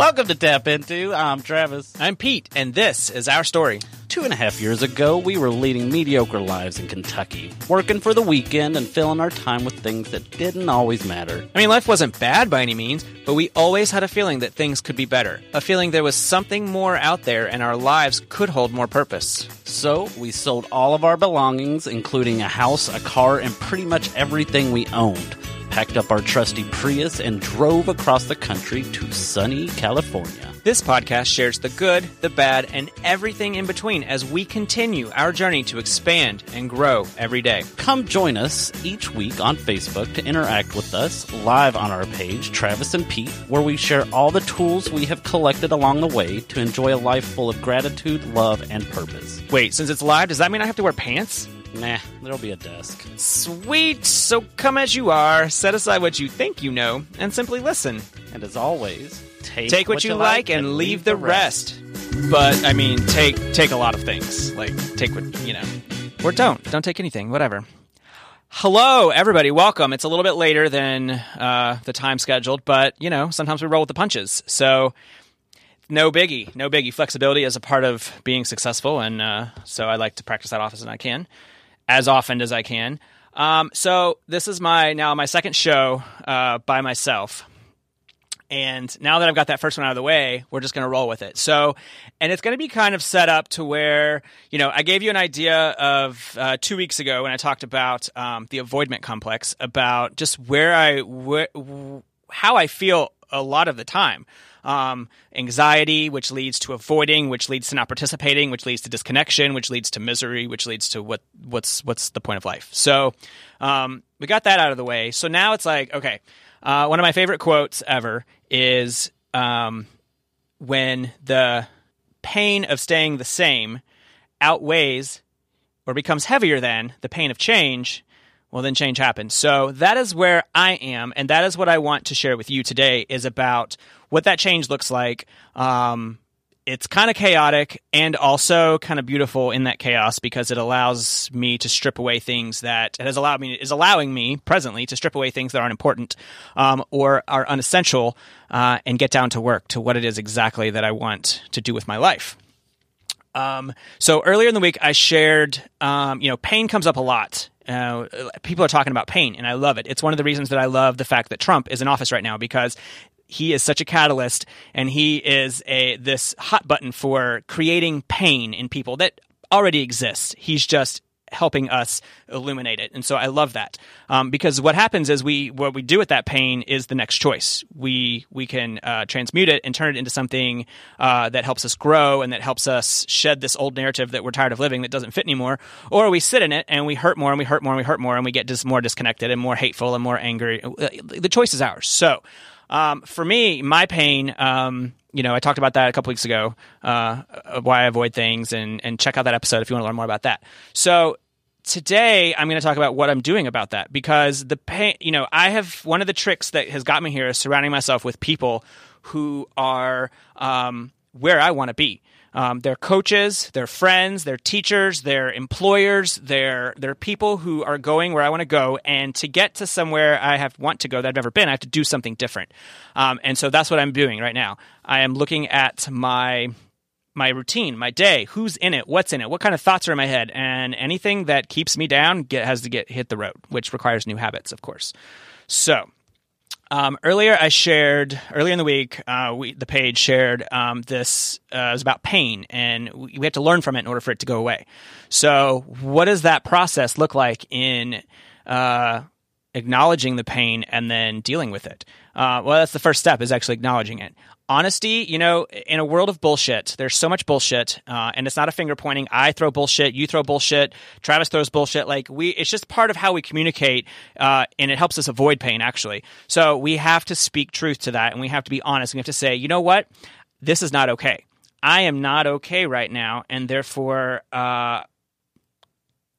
Welcome to Tap Into. I'm Travis. I'm Pete, and this is our story. Two and a half years ago, we were leading mediocre lives in Kentucky, working for the weekend and filling our time with things that didn't always matter. I mean, life wasn't bad by any means, but we always had a feeling that things could be better. A feeling there was something more out there and our lives could hold more purpose. So, we sold all of our belongings, including a house, a car, and pretty much everything we owned packed up our trusty Prius, and drove across the country to sunny California. This podcast shares the good, the bad, and everything in between as we continue our journey to expand and grow every day. Come join us each week on Facebook to interact with us live on our page, Travis and Pete, where we share all the tools we have collected along the way to enjoy a life full of gratitude, love, and purpose. Wait, since it's live, does that mean I have to wear pants? Nah, there'll be a desk. Sweet! So come as you are, set aside what you think you know, and simply listen. And as always, take, Take what, you like and leave the rest. But I mean, take take a lot of things. Like take what you know, or don't don't take anything. Whatever. Hello, everybody. Welcome. It's a little bit later than uh, the time scheduled, but you know, sometimes we roll with the punches. So no biggie, no biggie. Flexibility is a part of being successful, and uh, so I like to practice that often as I can, as often as I can. Um, so this is my now my second show uh, by myself. And now that I've got that first one out of the way, we're just going to roll with it. So, and it's going to be kind of set up to where, you know, I gave you an idea of uh, two weeks ago when I talked about um, the avoidment complex, about just where I, wh- how I feel a lot of the time. Um, anxiety, which leads to avoiding, which leads to not participating, which leads to disconnection, which leads to misery, which leads to what what's what's the point of life. So um, we got that out of the way. So now it's like, okay, uh, one of my favorite quotes ever is um, when the pain of staying the same outweighs or becomes heavier than the pain of change, well then change happens. So that is where I am, and that is what I want to share with you today is about what that change looks like. Um, it's kind of chaotic and also kind of beautiful in that chaos because it allows me to strip away things that it has allowed me is allowing me presently to strip away things that aren't important um, or are unessential uh, and get down to work to what it is exactly that I want to do with my life. Um, so earlier in the week, I shared, um, you know, pain comes up a lot. Uh, people are talking about pain, and I love it. It's one of the reasons that I love the fact that Trump is in office right now because he is such a catalyst and he is a this hot button for creating pain in people that already exists. He's just helping us illuminate it. And so I love that. Um, because what happens is we what we do with that pain is the next choice. We we can uh, transmute it and turn it into something uh, that helps us grow and that helps us shed this old narrative that we're tired of living that doesn't fit anymore. Or we sit in it and we hurt more and we hurt more and we hurt more and we get just more disconnected and more hateful and more angry. The choice is ours. So um, for me, my pain, um, you know, I talked about that a couple weeks ago, uh, why I avoid things, and and check out that episode if you want to learn more about that. So today I'm going to talk about what I'm doing about that because the pain, you know, I have one of the tricks that has got me here is surrounding myself with people who are um, where I want to be. Um, they're coaches, they're friends, they're teachers, they're employers, they're they're people who are going where I want to go. And to get to somewhere I have want to go that I've never been, I have to do something different. Um, and so that's what I'm doing right now. I am looking at my my routine, my day, who's in it, what's in it, what kind of thoughts are in my head, and anything that keeps me down get, has to get hit the road, which requires new habits, of course. So um, earlier, I shared earlier in the week. Uh, we, the page shared um, this uh, was about pain, and we, we have to learn from it in order for it to go away. So, what does that process look like in uh, acknowledging the pain and then dealing with it? Uh, well, that's the first step is actually acknowledging it honesty, you know, in a world of bullshit, there's so much bullshit, uh, and it's not a finger pointing. I throw bullshit, you throw bullshit, Travis throws bullshit. Like we, it's just part of how we communicate, uh, and it helps us avoid pain. Actually, so we have to speak truth to that, and we have to be honest. We have to say, you know what, this is not okay. I am not okay right now, and therefore, uh, I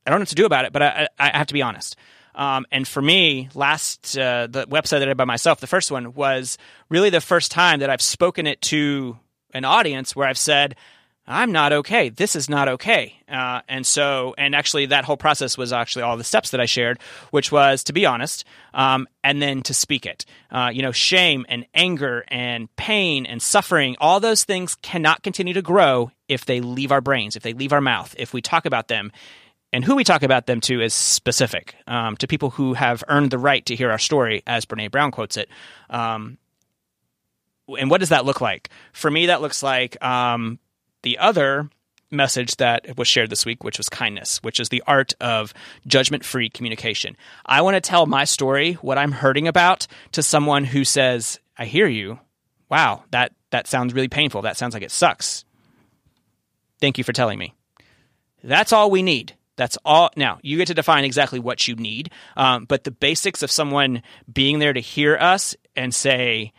don't know what to do about it. But I, I have to be honest. Um, and for me, last uh, the website that I did by myself, the first one was really the first time that I've spoken it to an audience where I've said, I'm not okay. This is not okay. Uh, and so, and actually, that whole process was actually all the steps that I shared, which was to be honest, um, and then to speak it. Uh, you know, shame and anger and pain and suffering, all those things cannot continue to grow if they leave our brains, if they leave our mouth, if we talk about them. And who we talk about them to is specific um, to people who have earned the right to hear our story, as Brene Brown quotes it. Um, and what does that look like? For me, that looks like um, the other message that was shared this week, which was kindness, which is the art of judgment free communication. I want to tell my story, what I'm hurting about, to someone who says, I hear you. Wow, that, that sounds really painful. That sounds like it sucks. Thank you for telling me. That's all we need. That's all. Now, you get to define exactly what you need, um, but the basics of someone being there to hear us and say,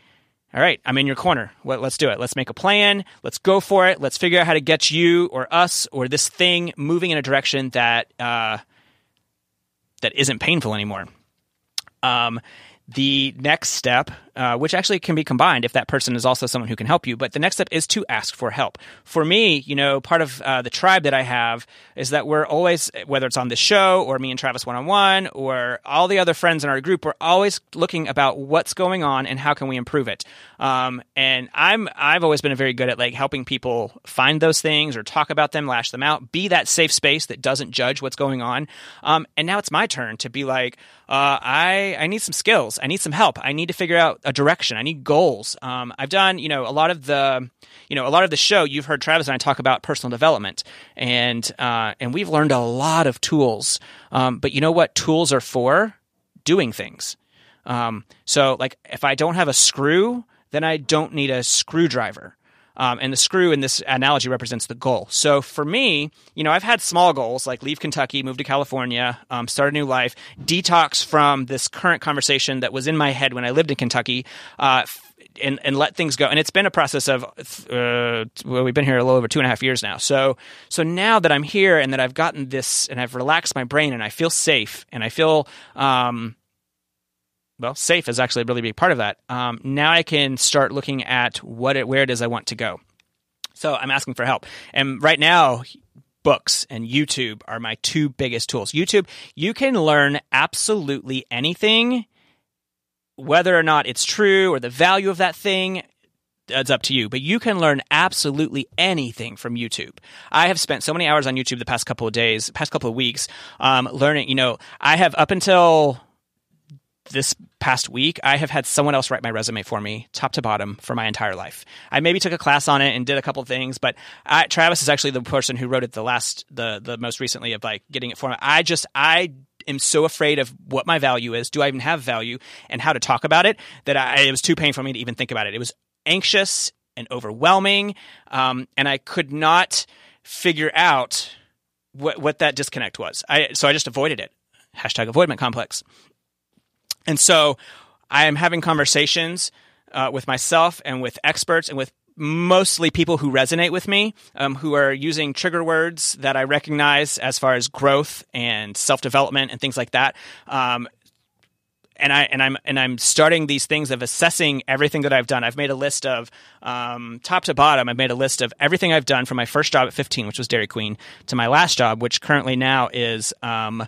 all right, I'm in your corner. Let's do it. Let's make a plan. Let's go for it. Let's figure out how to get you or us or this thing moving in a direction that uh, that isn't painful anymore. Um, the next step, uh, which actually can be combined if that person is also someone who can help you, but the next step is to ask for help. For me, you know, part of uh, the tribe that I have is that we're always, whether it's on this show or me and Travis one on one or all the other friends in our group, we're always looking about what's going on and how can we improve it. Um, and I'm I've always been very good at like helping people find those things or talk about them, lash them out, be that safe space that doesn't judge what's going on. Um, and now it's my turn to be like, uh, I I need some skills. I need some help. I need to figure out a direction. I need goals. Um, I've done you know a lot of the you know a lot of the show. You've heard Travis and I talk about personal development, and uh, and we've learned a lot of tools. Um, but you know what tools are for? Doing things. Um, so like if I don't have a screw, then I don't need a screwdriver. Um, and the screw in this analogy represents the goal. So for me, you know, I've had small goals like leave Kentucky, move to California, um, start a new life, detox from this current conversation that was in my head when I lived in Kentucky. Uh, and, and let things go. And it's been a process of, uh, well, we've been here a little over two and a half years now. So, so now that I'm here and that I've gotten this and I've relaxed my brain and I feel safe and I feel, um, well, safe is actually a really big part of that. Um, now I can start looking at what it, where it is I want to go. So I'm asking for help. And right now, books and YouTube are my two biggest tools. YouTube, you can learn absolutely anything, whether or not it's true or the value of that thing. It's up to you, but you can learn absolutely anything from YouTube. I have spent so many hours on YouTube the past couple of days, past couple of weeks, um, learning. You know, I have up until this past week, I have had someone else write my resume for me, top to bottom, for my entire life. I maybe took a class on it and did a couple things, but I, Travis is actually the person who wrote it the last, the the most recently of like getting it for me. I just I am so afraid of what my value is. Do I even have value and how to talk about it that I, it was too painful for me to even think about it. It was anxious and overwhelming, um, and I could not figure out what what that disconnect was. I so I just avoided it. Hashtag avoidment complex. And so I am having conversations uh, with myself and with experts and with mostly people who resonate with me, um, who are using trigger words that I recognize as far as growth and self development and things like that. Um, and I and I'm and I'm starting these things of assessing everything that I've done. I've made a list of um, top to bottom. I've made a list of everything I've done from my first job at 15, which was Dairy Queen, to my last job, which currently now is. Um,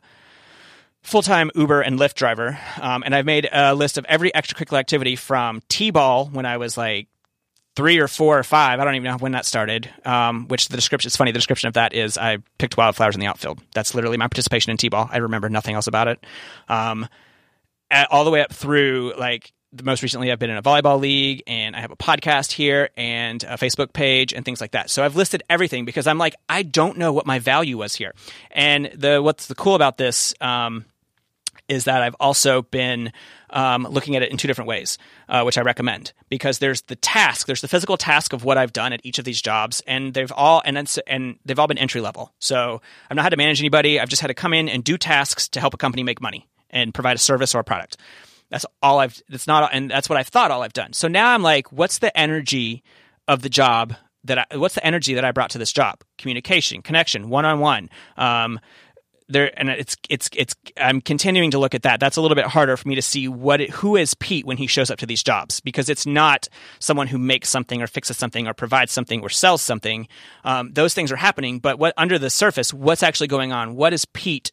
full time Uber and Lyft driver. Um, and I've made a list of every extracurricular activity from T ball when I was like three or four or five. I don't even know when that started. Um, which the description is funny. The description of that is I picked wildflowers in the outfield. That's literally my participation in T ball. I remember nothing else about it. Um, at, all the way up through like most recently I've been in a volleyball league and I have a podcast here and a Facebook page and things like that. So I've listed everything because I'm like I don't know what my value was here. And the what's the cool about this um, is that I've also been um, looking at it in two different ways, uh, which I recommend because there's the task, there's the physical task of what I've done at each of these jobs, and they've all and and they've all been entry level. So I've not had to manage anybody. I've just had to come in and do tasks to help a company make money and provide a service or a product. That's all I've. It's not, and that's what I've thought all I've done. So now I'm like, what's the energy of the job that I, what's the energy that I brought to this job? Communication, connection, one on one there and it's it's it's I'm continuing to look at that. That's a little bit harder for me to see what it, who is Pete when he shows up to these jobs because it's not someone who makes something or fixes something or provides something or sells something. Um, those things are happening, but what under the surface, what's actually going on? What is Pete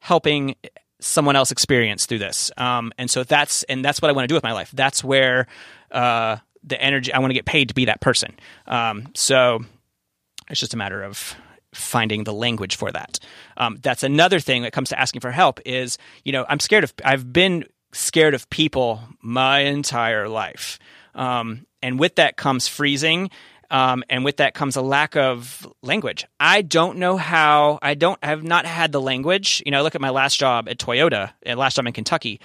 helping someone else experience through this? Um, and so that's and that's what I want to do with my life. That's where uh, the energy I want to get paid to be that person. Um, so it's just a matter of finding the language for that. Um, that's another thing that comes to asking for help is, you know, I'm scared of, I've been scared of people my entire life. Um, and with that comes freezing. Um, and with that comes a lack of language. I don't know how, I don't, I have not had the language. You know, I look at my last job at Toyota, and last job in Kentucky.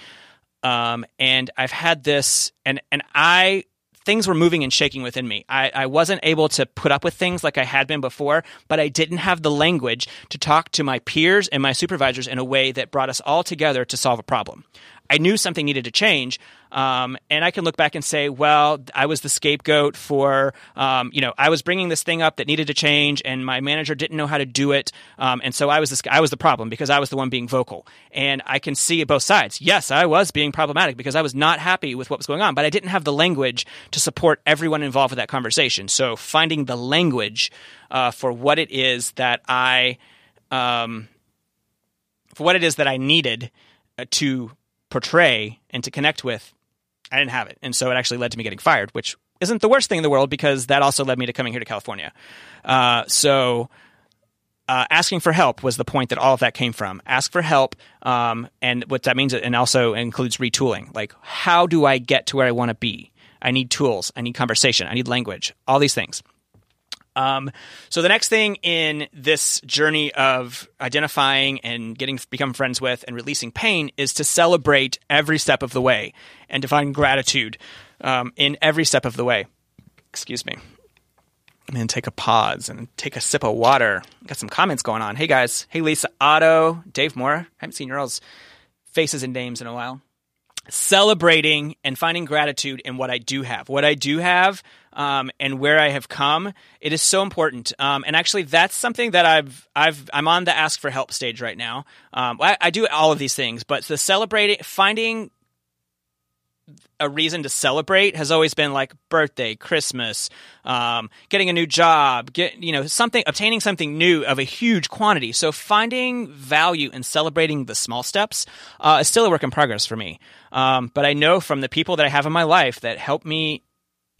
Um, and I've had this, and, and I things were moving and shaking within me. I, I wasn't able to put up with things like I had been before, but I didn't have the language to talk to my peers and my supervisors in a way that brought us all together to solve a problem. I knew something needed to change. Um, and I can look back and say, well, I was the scapegoat for, um, you know, I was bringing this thing up that needed to change, and my manager didn't know how to do it, um, and so I was this, I was the problem because I was the one being vocal. And I can see both sides. Yes, I was being problematic because I was not happy with what was going on, but I didn't have the language to support everyone involved with that conversation. So finding the language uh, for what it is that I, um, for what it is that I needed uh, to portray and to connect with, I didn't have it. And so it actually led to me getting fired, which isn't the worst thing in the world because that also led me to coming here to California. Uh, so uh, asking for help was the point that all of that came from. Ask for help, um, and what that means, and also includes retooling. Like, how do I get to where I want to be? I need tools. I need conversation. I need language. All these things. Um, so the next thing in this journey of identifying and getting become friends with and releasing pain is to celebrate every step of the way and to find gratitude um, in every step of the way. Excuse me. And take a pause and take a sip of water. Got some comments going on. Hey guys. Hey Lisa Otto, Dave Moore. I haven't seen your all's faces and names in a while celebrating and finding gratitude in what I do have. What I do have um, and where I have come, it is so important. Um, and actually, that's something that I've I've I'm on the ask for help stage right now. Um, I, I, do all of these things, but the celebrating, finding a reason to celebrate has always been like birthday, Christmas, um, getting a new job, get you know something, obtaining something new of a huge quantity. So finding value in celebrating the small steps uh, is still a work in progress for me. Um, but I know from the people that I have in my life that help me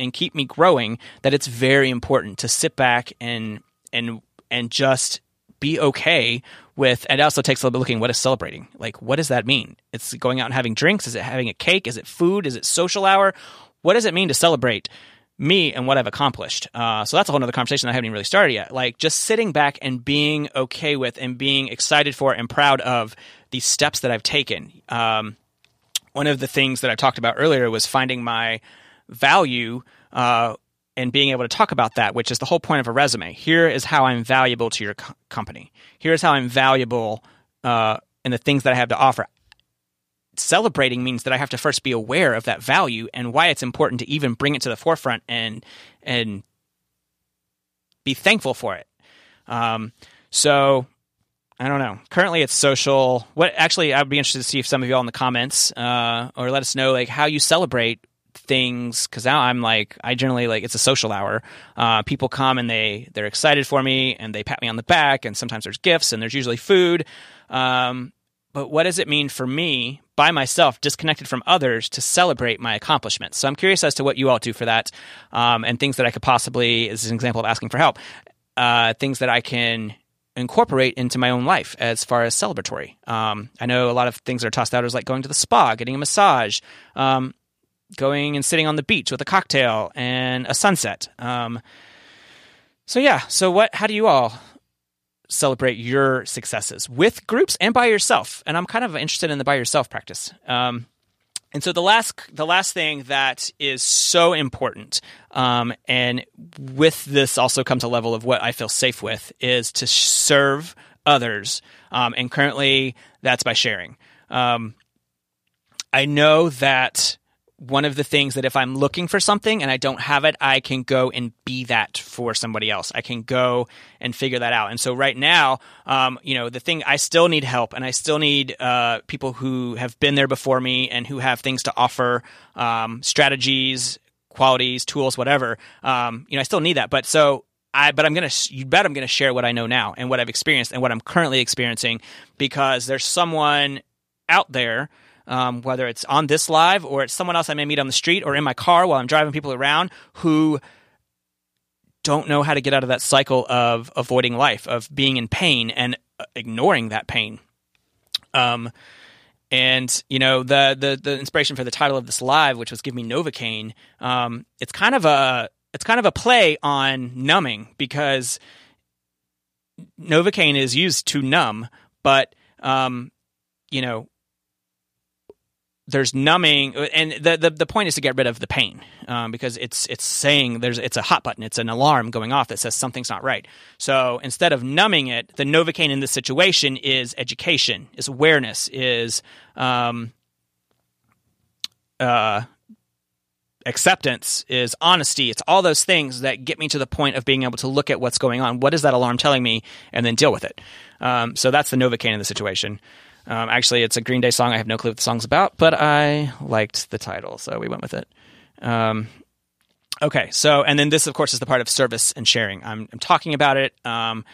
and keep me growing that it's very important to sit back and and and just be okay with and it also takes a little bit looking what is celebrating? Like what does that mean? It's going out and having drinks? Is it having a cake? Is it food? Is it social hour? What does it mean to celebrate me and what i've accomplished? Uh, so that's a whole other conversation i haven't even really started yet. Like just sitting back and being okay with and being excited for and proud of the steps that i've taken. Um, one of the things that i talked about earlier was finding my value uh, and being able to talk about that, which is the whole point of a resume. Here is how I'm valuable to your co- company. Here's how I'm valuable uh, in the things that I have to offer. Celebrating means that I have to first be aware of that value and why it's important to even bring it to the forefront and and be thankful for it. Um, so I don't know. Currently, it's social. What actually, I'd be interested to see if some of you all in the comments uh, or let us know like how you celebrate things because now I'm like I generally like it's a social hour. Uh, people come and they they're excited for me and they pat me on the back and sometimes there's gifts and there's usually food. Um, but what does it mean for me by myself, disconnected from others, to celebrate my accomplishments? So I'm curious as to what you all do for that um, and things that I could possibly, as an example of asking for help, uh, things that I can incorporate into my own life as far as celebratory. Um, I know a lot of things are tossed out as like going to the spa, getting a massage. Um, going and sitting on the beach with a cocktail and a sunset. Um, so yeah, so what? How do you all celebrate your successes with groups and by yourself? And I'm kind of interested in the by yourself practice. Um, and so the last the last thing that is so important, um, and with this also comes a level of what I feel safe with, is to serve others. Um, and currently, that's by sharing. Um, I know that one of the things that if I'm looking for something and I don't have it, I can go and be that for somebody else. I can go and figure that out. And so right now, um, you know, the thing I still need help and I still need uh, people who have been there before me and who have things to offer, um, strategies, qualities, tools, whatever. Um, you know, I still need that. But so I, but I'm gonna, you bet I'm gonna share what I know now and what I've experienced and what I'm currently experiencing because there's someone out there um, whether it's on this live or it's someone else I may meet on the street or in my car while I'm driving people around who don't know how to get out of that cycle of avoiding life, of being in pain and uh, ignoring that pain. Um, and you know the the the inspiration for the title of this live, which was "Give Me Novocaine," um, it's kind of a it's kind of a play on numbing because Novocaine is used to numb, but um, you know there's numbing, and the, the, the point is to get rid of the pain um, because it's it's saying there's it's a hot button, it's an alarm going off that says something's not right. So instead of numbing it, the novocaine in this situation is education, is awareness, is um, uh, acceptance, is honesty. It's all those things that get me to the point of being able to look at what's going on. What is that alarm telling me, and then deal with it. Um, so that's the novocaine in the situation. Um, actually, it's a Green Day song. I have no clue what the song's about, but I liked the title, so we went with it. Um, okay, so and then this, of course, is the part of service and sharing. I'm, I'm talking about it. Um,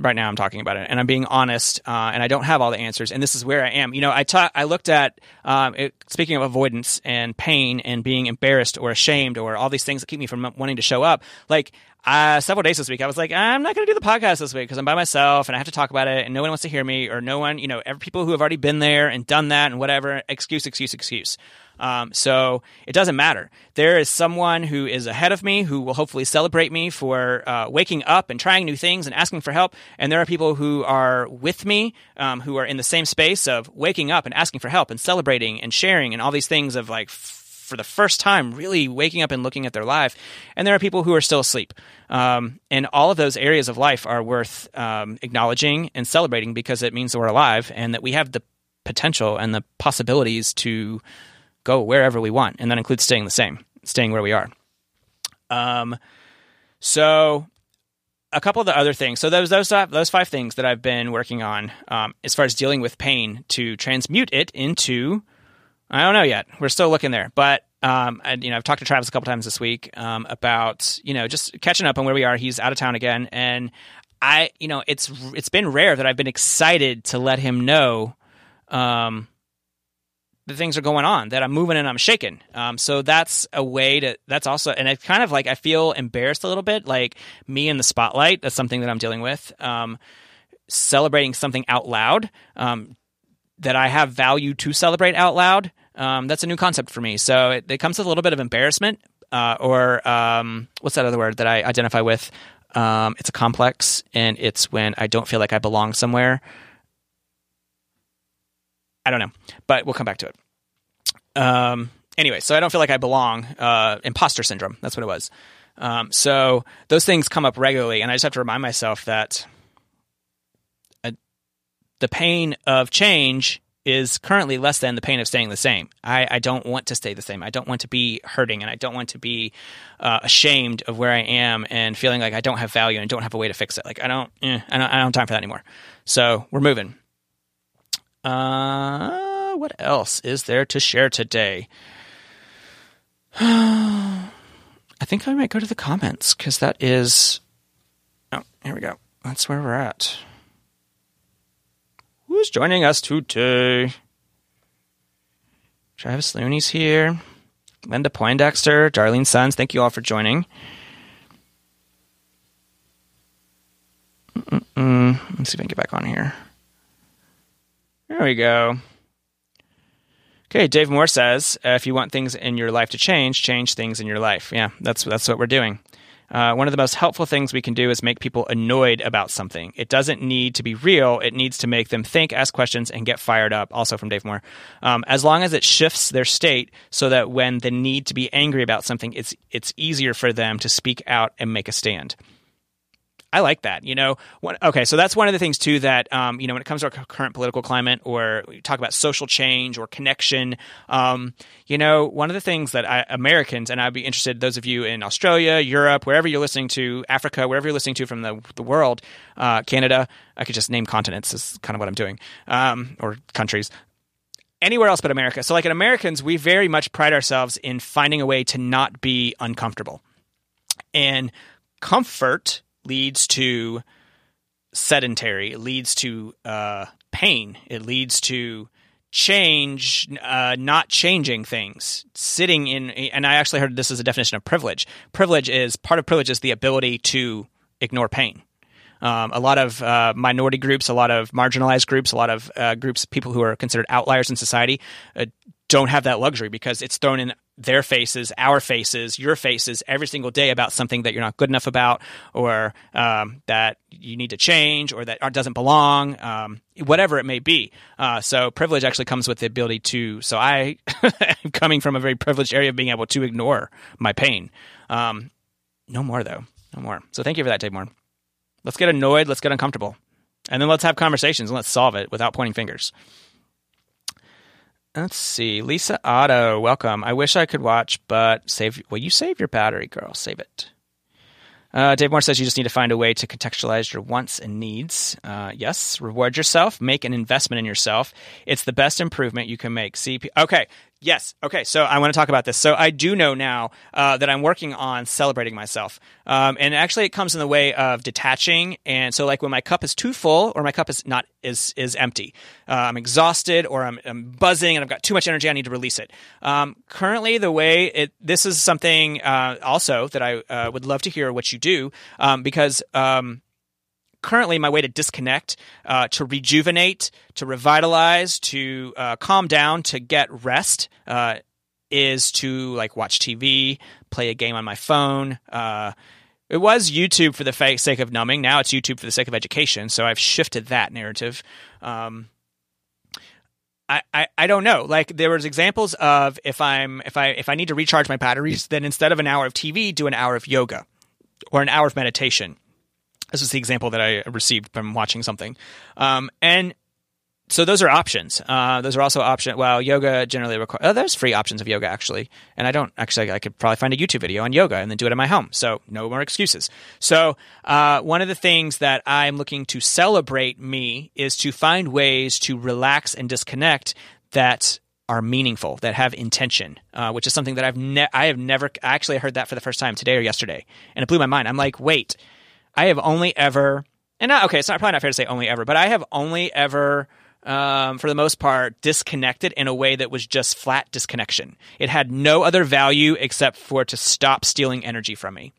right now, I'm talking about it, and I'm being honest, uh, and I don't have all the answers. And this is where I am. You know, I ta- I looked at um, it, speaking of avoidance and pain and being embarrassed or ashamed or all these things that keep me from wanting to show up. Like uh, several days this week, I was like, I'm not going to do the podcast this week because I'm by myself and I have to talk about it and no one wants to hear me or no one, you know, every, people who have already been there and done that and whatever, excuse, excuse, excuse. Um, so it doesn't matter. There is someone who is ahead of me who will hopefully celebrate me for uh, waking up and trying new things and asking for help. And there are people who are with me um, who are in the same space of waking up and asking for help and celebrating and sharing and all these things of like for the first time really waking up and looking at their life. And there are people who are still asleep. Um, and all of those areas of life are worth um, acknowledging and celebrating because it means that we're alive and that we have the potential and the possibilities to go wherever we want. And that includes staying the same, staying where we are. Um, so a couple of the other things. So those those those five things that I've been working on um, as far as dealing with pain to transmute it into I don't know yet. We're still looking there, but um, and you know, I've talked to Travis a couple times this week um, about you know just catching up on where we are. He's out of town again, and I, you know, it's it's been rare that I've been excited to let him know um, that things are going on, that I'm moving and I'm shaking. Um, so that's a way to. That's also, and it's kind of like I feel embarrassed a little bit, like me in the spotlight. That's something that I'm dealing with. Um, celebrating something out loud um, that I have value to celebrate out loud. Um, that's a new concept for me. So it, it comes with a little bit of embarrassment, uh, or um, what's that other word that I identify with? Um, it's a complex, and it's when I don't feel like I belong somewhere. I don't know, but we'll come back to it. Um, anyway, so I don't feel like I belong. Uh, imposter syndrome. That's what it was. Um, so those things come up regularly, and I just have to remind myself that uh, the pain of change is currently less than the pain of staying the same. I, I, don't want to stay the same. I don't want to be hurting, and I don't want to be uh, ashamed of where I am and feeling like I don't have value and don't have a way to fix it. Like I don't, eh, I don't, I don't have time for that anymore. So we're moving. Uh, what else is there to share today? I think I might go to the comments because that is. Oh, here we go. That's where we're at. Who's joining us today? Travis Looney's here. Linda Poindexter, Darlene Sons, thank you all for joining. Mm-mm. Let's see if I can get back on here. There we go. Okay, Dave Moore says, if you want things in your life to change, change things in your life. Yeah, that's that's what we're doing. Uh, one of the most helpful things we can do is make people annoyed about something. It doesn't need to be real. It needs to make them think, ask questions, and get fired up. Also from Dave Moore. Um, as long as it shifts their state so that when the need to be angry about something, it's it's easier for them to speak out and make a stand. I like that. You know, when, okay, so that's one of the things too that um, you know when it comes to our current political climate, or talk about social change or connection. Um, you know, one of the things that I, Americans and I'd be interested, those of you in Australia, Europe, wherever you're listening to, Africa, wherever you're listening to from the the world, uh, Canada. I could just name continents. Is kind of what I'm doing, um, or countries anywhere else but America. So, like in Americans, we very much pride ourselves in finding a way to not be uncomfortable. And comfort leads to sedentary, it leads to uh, pain, it leads to change, uh, not changing things, sitting in. And I actually heard this as a definition of privilege. Privilege is part of privilege is the ability to ignore pain. Um, a lot of uh, minority groups, a lot of marginalized groups, a lot of uh, groups, people who are considered outliers in society, uh, don't have that luxury because it's thrown in their faces, our faces, your faces every single day about something that you're not good enough about, or um, that you need to change, or that doesn't belong, um, whatever it may be. Uh, so privilege actually comes with the ability to. So I am coming from a very privileged area of being able to ignore my pain. Um, no more though, no more. So thank you for that, Dave Moore. Let's get annoyed. Let's get uncomfortable, and then let's have conversations and let's solve it without pointing fingers. Let's see. Lisa Otto, welcome. I wish I could watch, but save. Well, you save your battery, girl. Save it. Uh, Dave Moore says you just need to find a way to contextualize your wants and needs. Uh, yes, reward yourself, make an investment in yourself. It's the best improvement you can make. CP. Okay, Yes. Okay. So I want to talk about this. So I do know now uh, that I'm working on celebrating myself, um, and actually it comes in the way of detaching. And so, like when my cup is too full or my cup is not is is empty, uh, I'm exhausted or I'm, I'm, buzzing and I've got too much energy. I need to release it. Um, currently, the way it this is something uh, also that I uh, would love to hear what you do um, because um, currently my way to disconnect, uh, to rejuvenate, to revitalize, to uh, calm down, to get rest uh, is to like watch TV, play a game on my phone. Uh, it was YouTube for the sake of numbing. Now it's YouTube for the sake of education. So I've shifted that narrative. Um, I, I, I don't know. Like there was examples of if I'm if I if I need to recharge my batteries, then instead of an hour of TV, do an hour of yoga or an hour of meditation this is the example that I received from watching something. Um, and so those are options. Uh, those are also options. Well, yoga generally requires. Oh, there's free options of yoga actually, and I don't actually. I could probably find a YouTube video on yoga and then do it at my home. So no more excuses. So uh, one of the things that I'm looking to celebrate me is to find ways to relax and disconnect that are meaningful, that have intention, uh, which is something that I've ne- I have never actually heard that for the first time today or yesterday, and it blew my mind. I'm like, wait I have only ever, and not, okay, it's not probably not fair to say only ever, but I have only ever, um, for the most part, disconnected in a way that was just flat disconnection. It had no other value except for to stop stealing energy from me.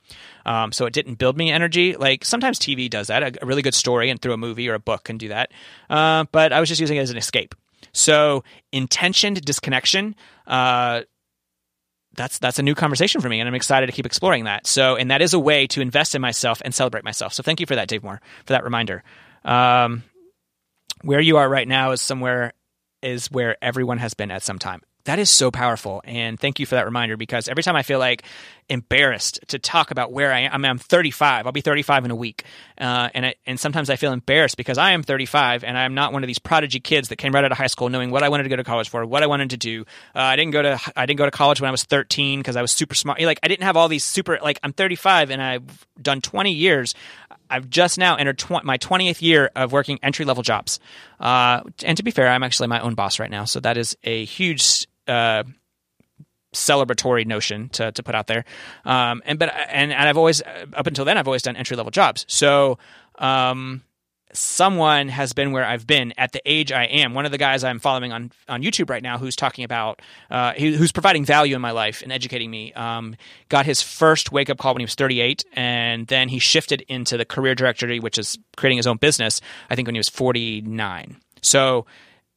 Um, so it didn't build me energy. Like sometimes TV does that, a, a, really good story and through a movie or a book can do that. Uh, but I was just using it as an escape. So intentioned disconnection. Uh, that's that's a new conversation for me, and I'm excited to keep exploring that. So, and that is a way to invest in myself and celebrate myself. So, thank you for that, Dave Moore, for that reminder. Um, where you are right now is somewhere is where everyone has been at some time that is so powerful. And thank you for that reminder because every time I feel like embarrassed to talk about where I am, I mean, I'm 35. I'll be 35 in a week. Uh, and, I, and sometimes I feel embarrassed because I am 35 and I'm not one of these prodigy kids that came right out of high school knowing what I wanted to go to college for, what I wanted to do. Uh, I didn't go to, I didn't go to college when I was 13 because I was super smart. Like I didn't have all these super, like I'm 35 and I've done 20 years I've just now entered tw- my 20th year of working entry level jobs. Uh, and to be fair, I'm actually my own boss right now. So that is a huge uh, celebratory notion to, to put out there. Um, and but and, and I've always up until then I've always done entry level jobs. So um, someone has been where I've been at the age I am. One of the guys I'm following on on YouTube right now, who's talking about, uh, he, who's providing value in my life and educating me, um, got his first wake up call when he was 38, and then he shifted into the career directory, which is creating his own business. I think when he was 49. So.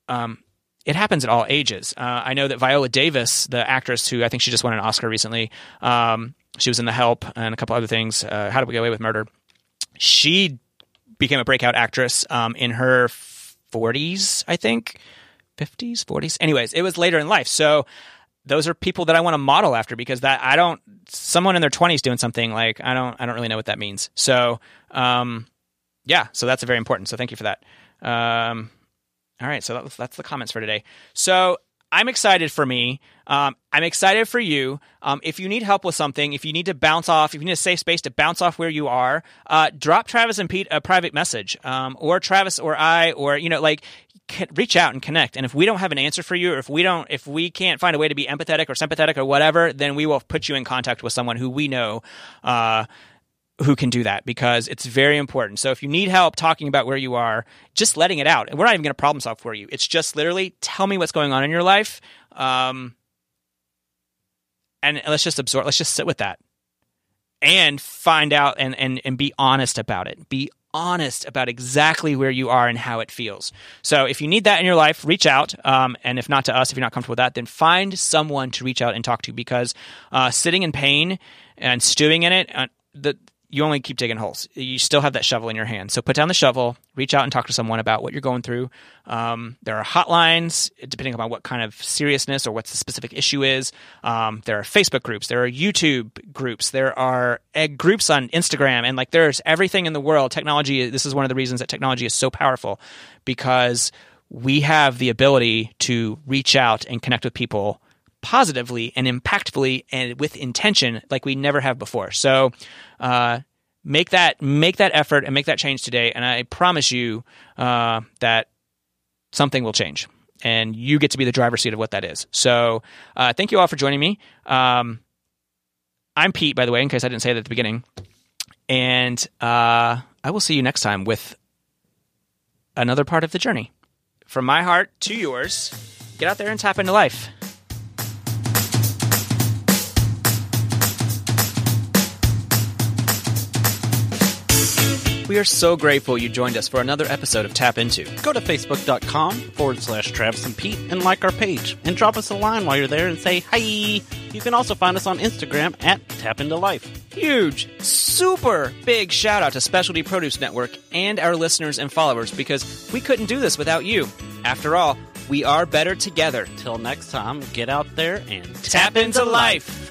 Um, it happens at all ages. Uh, I know that Viola Davis, the actress who I think she just won an Oscar recently, um, she was in The Help and a couple other things. Uh, How we Get Away with Murder. She became a breakout actress um, in her 40s, I think, 50s, 40s. Anyways, it was later in life. So those are people that I want to model after because that I don't someone in their 20s doing something like I don't I don't really know what that means. So um, yeah, so that's very important. So thank you for that. Um, all right, so that's, that's the comments for today. So I'm excited for me. Um, I'm excited for you. Um, if you need help with something, if you need to bounce off, if you need a safe space to bounce off where you are, uh, drop Travis and Pete a private message, um, or Travis or I, or you know, like reach out and connect. And if we don't have an answer for you, or if we don't, if we can't find a way to be empathetic or sympathetic or whatever, then we will put you in contact with someone who we know. Uh, who can do that because it's very important. So if you need help talking about where you are, just letting it out. And we're not even going to problem solve for you. It's just literally tell me what's going on in your life. Um, and let's just absorb, let's just sit with that and find out and, and, and be honest about it. Be honest about exactly where you are and how it feels. So if you need that in your life, reach out. Um, and if not to us, if you're not comfortable with that, then find someone to reach out and talk to because uh, sitting in pain and stewing in it, uh, the you only keep digging holes. You still have that shovel in your hand. So put down the shovel, reach out and talk to someone about what you're going through. Um, there are hotlines, depending upon what kind of seriousness or what the specific issue is. Um, there are Facebook groups, there are YouTube groups, there are groups on Instagram, and like there's everything in the world. Technology, this is one of the reasons that technology is so powerful because we have the ability to reach out and connect with people positively and impactfully and with intention like we never have before. So uh, make that make that effort and make that change today, and I promise you uh, that something will change, and you get to be the driver's seat of what that is. So uh, thank you all for joining me. Um, I'm Pete, by the way, in case I didn't say that at the beginning, and uh, I will see you next time with another part of the journey. From my heart to yours, get out there and tap into life. We are so grateful you joined us for another episode of Tap Into. Go to facebook.com forward slash Travis and Pete and like our page and drop us a line while you're there and say hi. You can also find us on Instagram at Tap Into Life. Huge, super big shout out to Specialty Produce Network and our listeners and followers because we couldn't do this without you. After all, we are better together. Till next time, get out there and tap into life.